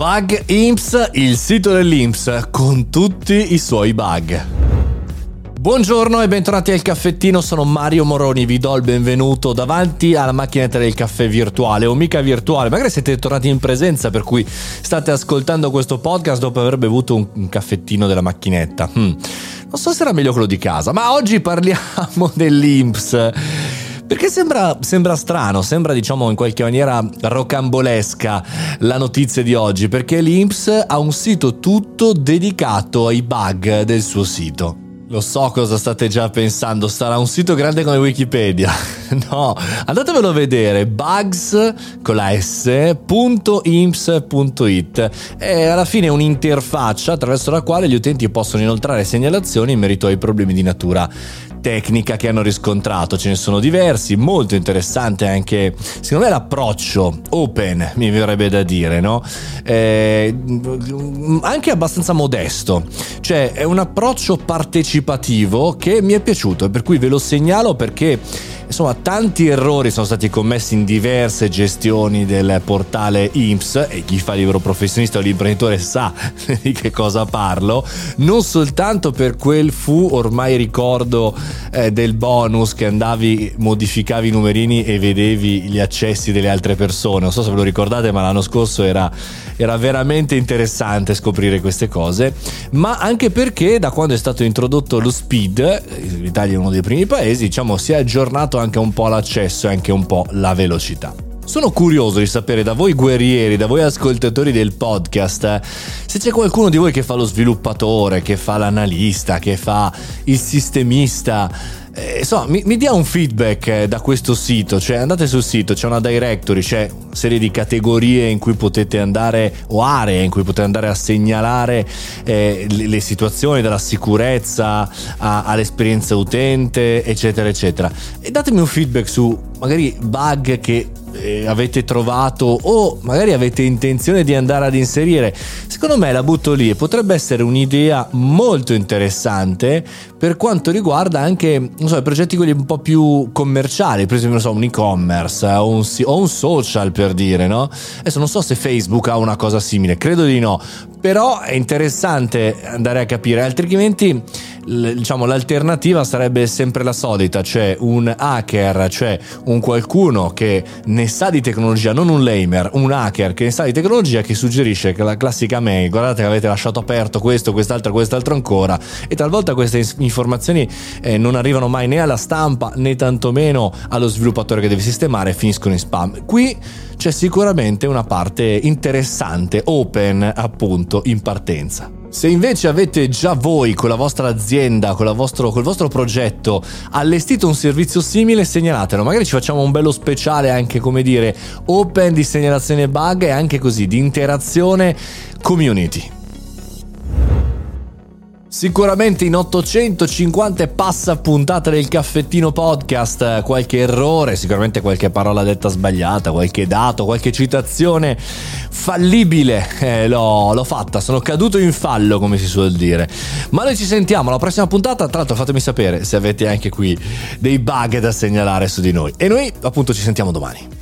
Bug Imps, il sito dell'Imps con tutti i suoi bug. Buongiorno e bentornati al caffettino, sono Mario Moroni, vi do il benvenuto davanti alla macchinetta del caffè virtuale o mica virtuale, magari siete tornati in presenza per cui state ascoltando questo podcast dopo aver bevuto un, caffettino della macchinetta. Hmm. Non so se era meglio quello di casa, ma oggi parliamo dell'Imps. Perché sembra, sembra, strano, sembra diciamo in qualche maniera rocambolesca la notizia di oggi, perché l'Inps ha un sito tutto dedicato ai bug del suo sito. Lo so cosa state già pensando, sarà un sito grande come Wikipedia. No, andatevelo a vedere, bugs con la s.imps.it. È alla fine un'interfaccia attraverso la quale gli utenti possono inoltrare segnalazioni in merito ai problemi di natura tecnica che hanno riscontrato, ce ne sono diversi, molto interessante anche secondo me l'approccio open, mi verrebbe da dire, no? Eh, anche abbastanza modesto, cioè è un approccio partecipativo che mi è piaciuto e per cui ve lo segnalo perché Insomma, tanti errori sono stati commessi in diverse gestioni del portale IMSS e chi fa libero professionista o l'imprenditore sa di che cosa parlo, non soltanto per quel fu ormai ricordo eh, del bonus che andavi, modificavi i numerini e vedevi gli accessi delle altre persone, non so se ve lo ricordate ma l'anno scorso era, era veramente interessante scoprire queste cose, ma anche perché da quando è stato introdotto lo speed, l'Italia è uno dei primi paesi, diciamo si è aggiornato anche un po' l'accesso e anche un po' la velocità. Sono curioso di sapere da voi guerrieri, da voi ascoltatori del podcast, se c'è qualcuno di voi che fa lo sviluppatore, che fa l'analista, che fa il sistemista, eh, insomma, mi, mi, dia un feedback eh, da questo sito, cioè andate sul sito, c'è una directory, c'è una serie di categorie in cui potete andare, o aree in cui potete andare a segnalare eh, le, le, situazioni, dalla sicurezza a, all'esperienza utente, eccetera, eccetera. E datemi un feedback su magari bug che eh, avete trovato o magari avete intenzione di andare ad inserire. Secondo me la butto lì e potrebbe essere un'idea molto interessante per quanto riguarda anche non so, i progetti quelli un po' più commerciali, per esempio so, un e-commerce o un, o un social per dire, no? Adesso non so se Facebook ha una cosa simile, credo di no, però è interessante andare a capire, altrimenti diciamo, l'alternativa sarebbe sempre la solita, cioè un hacker, cioè un qualcuno che ne sa di tecnologia, non un lamer, un hacker che ne sa di tecnologia che suggerisce che la classica mail, guardate che avete lasciato aperto questo, quest'altro, quest'altro ancora e talvolta queste informazioni eh, non arrivano mai né alla stampa né tantomeno allo sviluppatore che deve sistemare e finiscono in spam. Qui c'è sicuramente una parte interessante, open appunto in partenza. Se invece avete già voi con la vostra azienda, con, vostro, col vostro progetto allestito un servizio simile, segnalatelo. Magari ci facciamo un bello speciale anche, come dire, open di segnalazione bug e anche così di interazione community. Sicuramente in 850 passa puntata del caffettino podcast qualche errore, sicuramente qualche parola detta sbagliata, qualche dato, qualche citazione fallibile eh, l'ho, l'ho, fatta, sono caduto in fallo come si suol dire. Ma noi ci sentiamo alla prossima puntata, tra l'altro fatemi sapere se avete anche qui dei bug da segnalare su di noi. E noi appunto ci sentiamo domani.